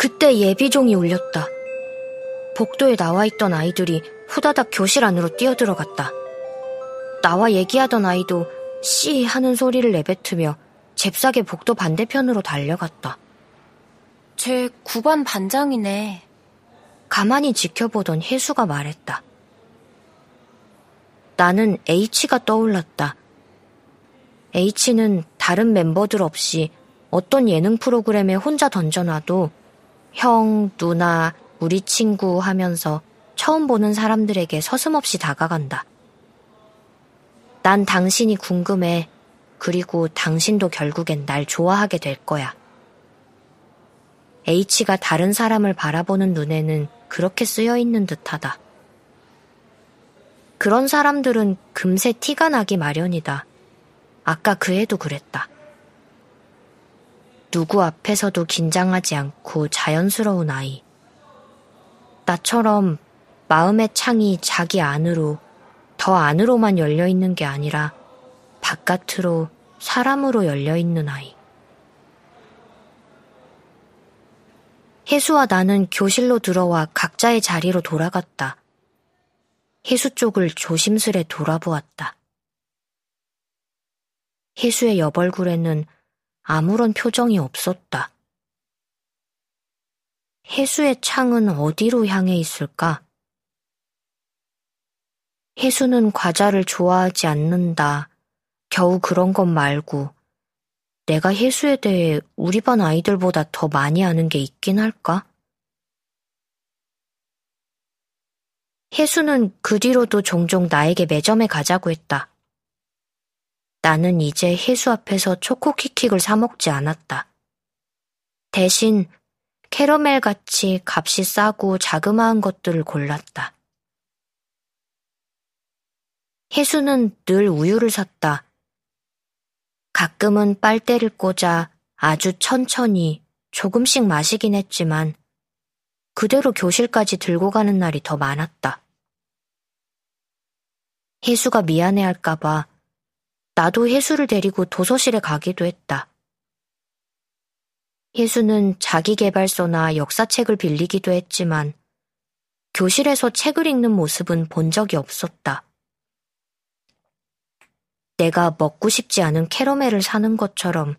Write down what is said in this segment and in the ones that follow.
그때 예비종이 울렸다. 복도에 나와 있던 아이들이 후다닥 교실 안으로 뛰어들어갔다. 나와 얘기하던 아이도 씨 하는 소리를 내뱉으며 잽싸게 복도 반대편으로 달려갔다. 쟤 9반 반장이네. 가만히 지켜보던 혜수가 말했다. 나는 H가 떠올랐다. H는 다른 멤버들 없이 어떤 예능 프로그램에 혼자 던져놔도 형, 누나, 우리 친구 하면서 처음 보는 사람들에게 서슴없이 다가간다. 난 당신이 궁금해. 그리고 당신도 결국엔 날 좋아하게 될 거야. H가 다른 사람을 바라보는 눈에는 그렇게 쓰여 있는 듯하다. 그런 사람들은 금세 티가 나기 마련이다. 아까 그 애도 그랬다. 누구 앞에서도 긴장하지 않고 자연스러운 아이. 나처럼 마음의 창이 자기 안으로, 더 안으로만 열려 있는 게 아니라 바깥으로 사람으로 열려 있는 아이. 혜수와 나는 교실로 들어와 각자의 자리로 돌아갔다. 혜수 쪽을 조심스레 돌아보았다. 혜수의 옆얼굴에는 아무런 표정이 없었다. 혜수의 창은 어디로 향해 있을까? 혜수는 과자를 좋아하지 않는다. 겨우 그런 것 말고 내가 혜수에 대해 우리 반 아이들보다 더 많이 아는 게 있긴 할까? 혜수는 그 뒤로도 종종 나에게 매점에 가자고 했다. 나는 이제 혜수 앞에서 초코키킥을 사먹지 않았다. 대신 캐러멜 같이 값이 싸고 자그마한 것들을 골랐다. 혜수는 늘 우유를 샀다. 가끔은 빨대를 꽂아 아주 천천히 조금씩 마시긴 했지만 그대로 교실까지 들고 가는 날이 더 많았다. 혜수가 미안해할까봐 나도 혜수를 데리고 도서실에 가기도 했다. 혜수는 자기개발서나 역사책을 빌리기도 했지만 교실에서 책을 읽는 모습은 본 적이 없었다. 내가 먹고 싶지 않은 캐러멜을 사는 것처럼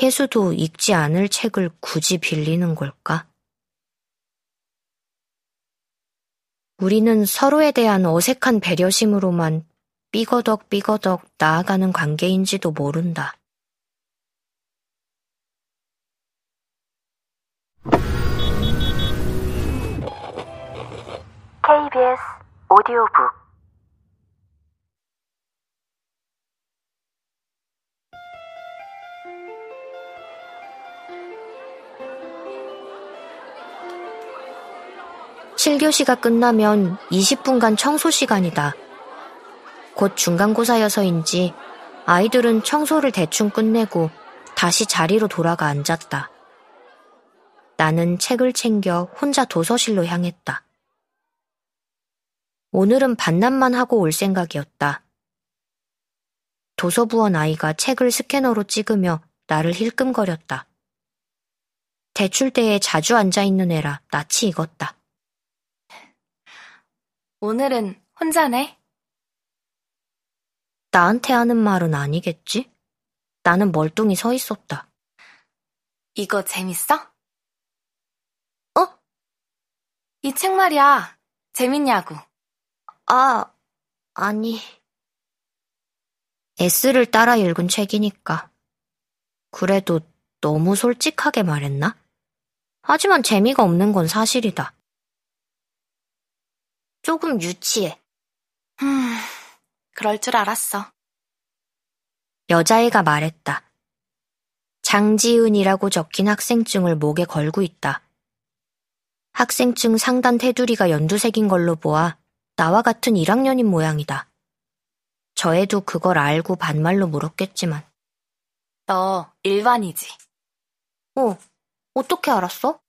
혜수도 읽지 않을 책을 굳이 빌리는 걸까? 우리는 서로에 대한 어색한 배려심으로만 삐거덕 삐거덕 나아가는 관계인지도 모른다. KBS 오디오북 실교시가 끝나면 20분간 청소 시간이다. 곧 중간고사여서인지 아이들은 청소를 대충 끝내고 다시 자리로 돌아가 앉았다. 나는 책을 챙겨 혼자 도서실로 향했다. 오늘은 반납만 하고 올 생각이었다. 도서부원 아이가 책을 스캐너로 찍으며 나를 힐끔거렸다. 대출대에 자주 앉아있는 애라 낯이 익었다. 오늘은 혼자네? 나한테 하는 말은 아니겠지? 나는 멀뚱히 서 있었다. 이거 재밌어? 어? 이 책 말이야. 재밌냐고. 아, 아니. S를 따라 읽은 책이니까. 그래도 너무 솔직하게 말했나? 하지만 재미가 없는 건 사실이다. 조금 유치해. 음, 그럴 줄 알았어. 여자애가 말했다. 장지은이라고 적힌 학생증을 목에 걸고 있다. 학생증 상단 테두리가 연두색인 걸로 보아 나와 같은 1학년인 모양이다. 저 애도 그걸 알고 반말로 물었겠지만. 너 일반이지? 어, 어떻게 알았어?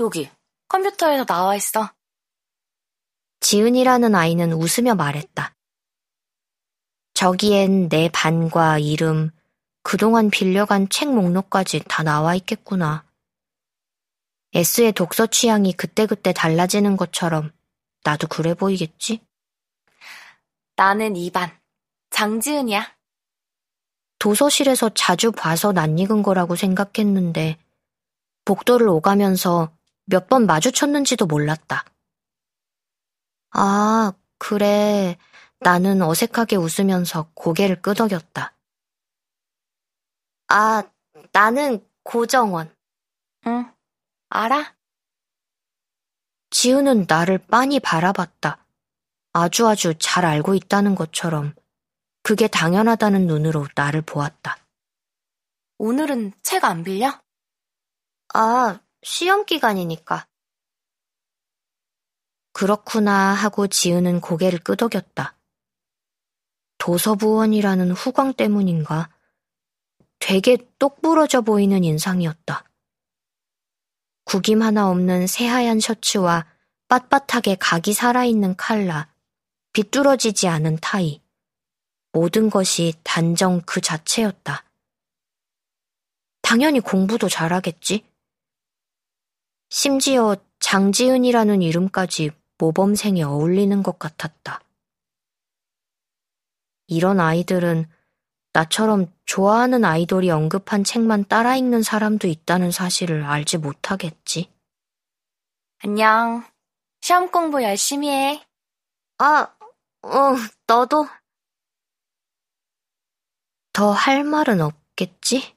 여기, 컴퓨터에서 나와 있어. 지은이라는 아이는 웃으며 말했다. 저기엔 내 반과 이름, 그동안 빌려간 책 목록까지 다 나와 있겠구나. S의 독서 취향이 그때그때 달라지는 것처럼 나도 그래 보이겠지? 나는 2반. 장지은이야. 도서실에서 자주 봐서 낯익은 거라고 생각했는데 복도를 오가면서 몇 번 마주쳤는지도 몰랐다. 아, 그래. 나는 어색하게 웃으면서 고개를 끄덕였다. 아, 나는 고정원. 응, 알아? 지우는 나를 빤히 바라봤다. 아주 아주 잘 알고 있다는 것처럼 그게 당연하다는 눈으로 나를 보았다. 오늘은 책 안 빌려? 아, 시험 기간이니까. 그렇구나 하고 지우는 고개를 끄덕였다. 도서부원이라는 후광 때문인가? 되게 똑부러져 보이는 인상이었다. 구김 하나 없는 새하얀 셔츠와 빳빳하게 각이 살아있는 칼라, 비뚤어지지 않은 타이. 모든 것이 단정 그 자체였다. 당연히 공부도 잘하겠지. 심지어 장지은이라는 이름까지 모범생에 어울리는 것 같았다. 이런 아이들은 나처럼 좋아하는 아이돌이 언급한 책만 따라 읽는 사람도 있다는 사실을 알지 못하겠지. 안녕. 시험 공부 열심히 해. 아, 어, 너도. 더 할 말은 없겠지?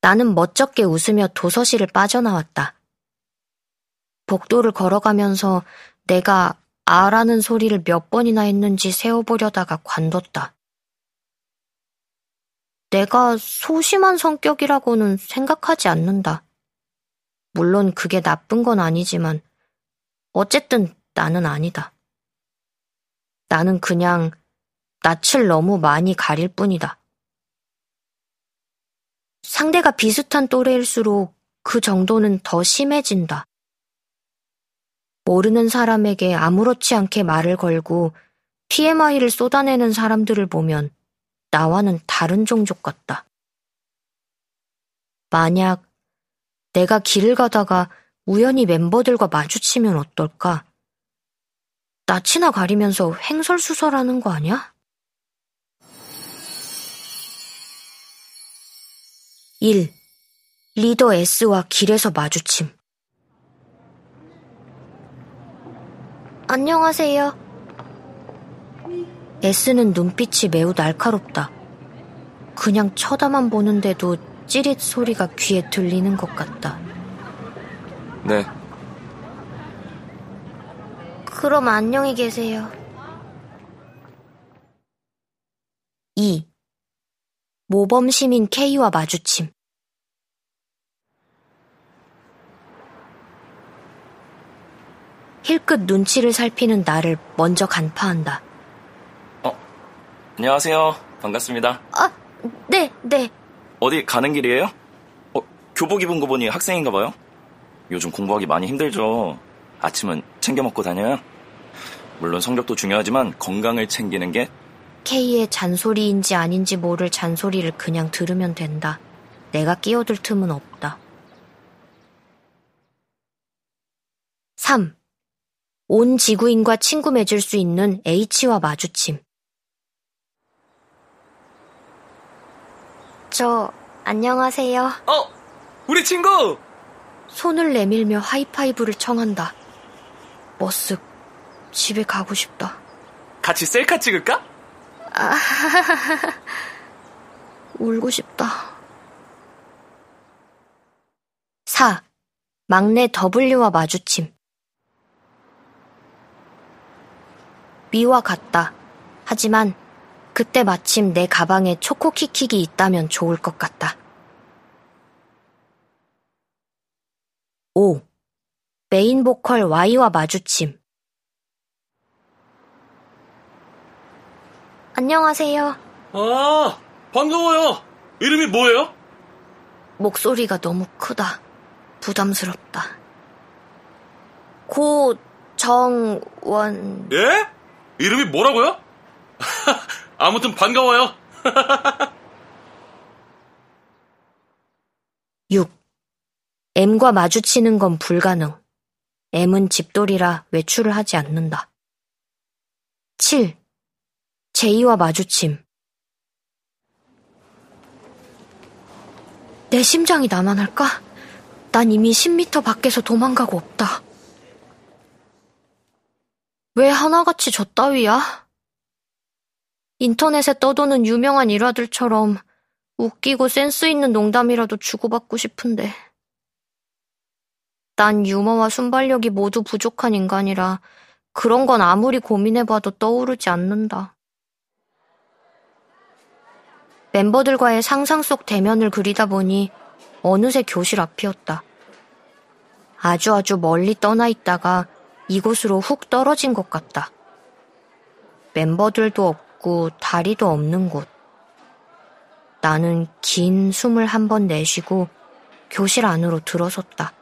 나는 멋쩍게 웃으며 도서실을 빠져나왔다. 복도를 걸어가면서 내가 아라는 소리를 몇 번이나 했는지 세어보려다가 관뒀다. 내가 소심한 성격이라고는 생각하지 않는다. 물론 그게 나쁜 건 아니지만, 어쨌든 나는 아니다. 나는 그냥 낯을 너무 많이 가릴 뿐이다. 상대가 비슷한 또래일수록 그 정도는 더 심해진다. 모르는 사람에게 아무렇지 않게 말을 걸고 TMI를 쏟아내는 사람들을 보면 나와는 다른 종족 같다. 만약 내가 길을 가다가 우연히 멤버들과 마주치면 어떨까? 낯이나 가리면서 횡설수설하는 거 아니야? 1. 리더 S와 길에서 마주침. 안녕하세요. S는 눈빛이 매우 날카롭다. 그냥 쳐다만 보는데도 찌릿 소리가 귀에 들리는 것 같다. 네. 그럼 안녕히 계세요. 2. 모범 시민 K와 마주침. 힐끗 눈치를 살피는 나를 먼저 간파한다. 어, 안녕하세요. 반갑습니다. 아, 네, 네. 어디 가는 길이에요? 어, 교복 입은 거 보니 학생인가 봐요? 요즘 공부하기 많이 힘들죠. 아침은 챙겨 먹고 다녀요. 물론 성적도 중요하지만 건강을 챙기는 게 K의 잔소리인지 아닌지 모를 잔소리를 그냥 들으면 된다. 내가 끼어들 틈은 없다. 3. 온 지구인과 친구 맺을 수 있는 H와 마주침. 저, 안녕하세요. 어! 우리 친구! 손을 내밀며 하이파이브를 청한다. 머쓱, 집에 가고 싶다. 같이 셀카 찍을까? 아, 울고 싶다. 4. 막내 W와 마주침. 미와 같다. 하지만 그때 마침 내 가방에 초코키킥이 있다면 좋을 것 같다. 5. 메인 보컬 Y와 마주침. 안녕하세요. 아, 반가워요. 이름이 뭐예요? 목소리가 너무 크다. 부담스럽다. 고정원. 예? 이름이 뭐라고요? 아무튼 반가워요. 6. M과 마주치는 건 불가능. M은 집돌이라 외출을 하지 않는다. 7. 제이와 마주침. 내 심장이 나만 할까? 난 이미 10m 밖에서 도망가고 없다. 왜 하나같이 저 따위야? 인터넷에 떠도는 유명한 일화들처럼 웃기고 센스 있는 농담이라도 주고받고 싶은데. 난 유머와 순발력이 모두 부족한 인간이라 그런 건 아무리 고민해봐도 떠오르지 않는다. 멤버들과의 상상 속 대면을 그리다 보니 어느새 교실 앞이었다. 아주 아주 멀리 떠나 있다가 이곳으로 훅 떨어진 것 같다. 멤버들도 없고 다리도 없는 곳. 나는 긴 숨을 한 번 내쉬고 교실 안으로 들어섰다.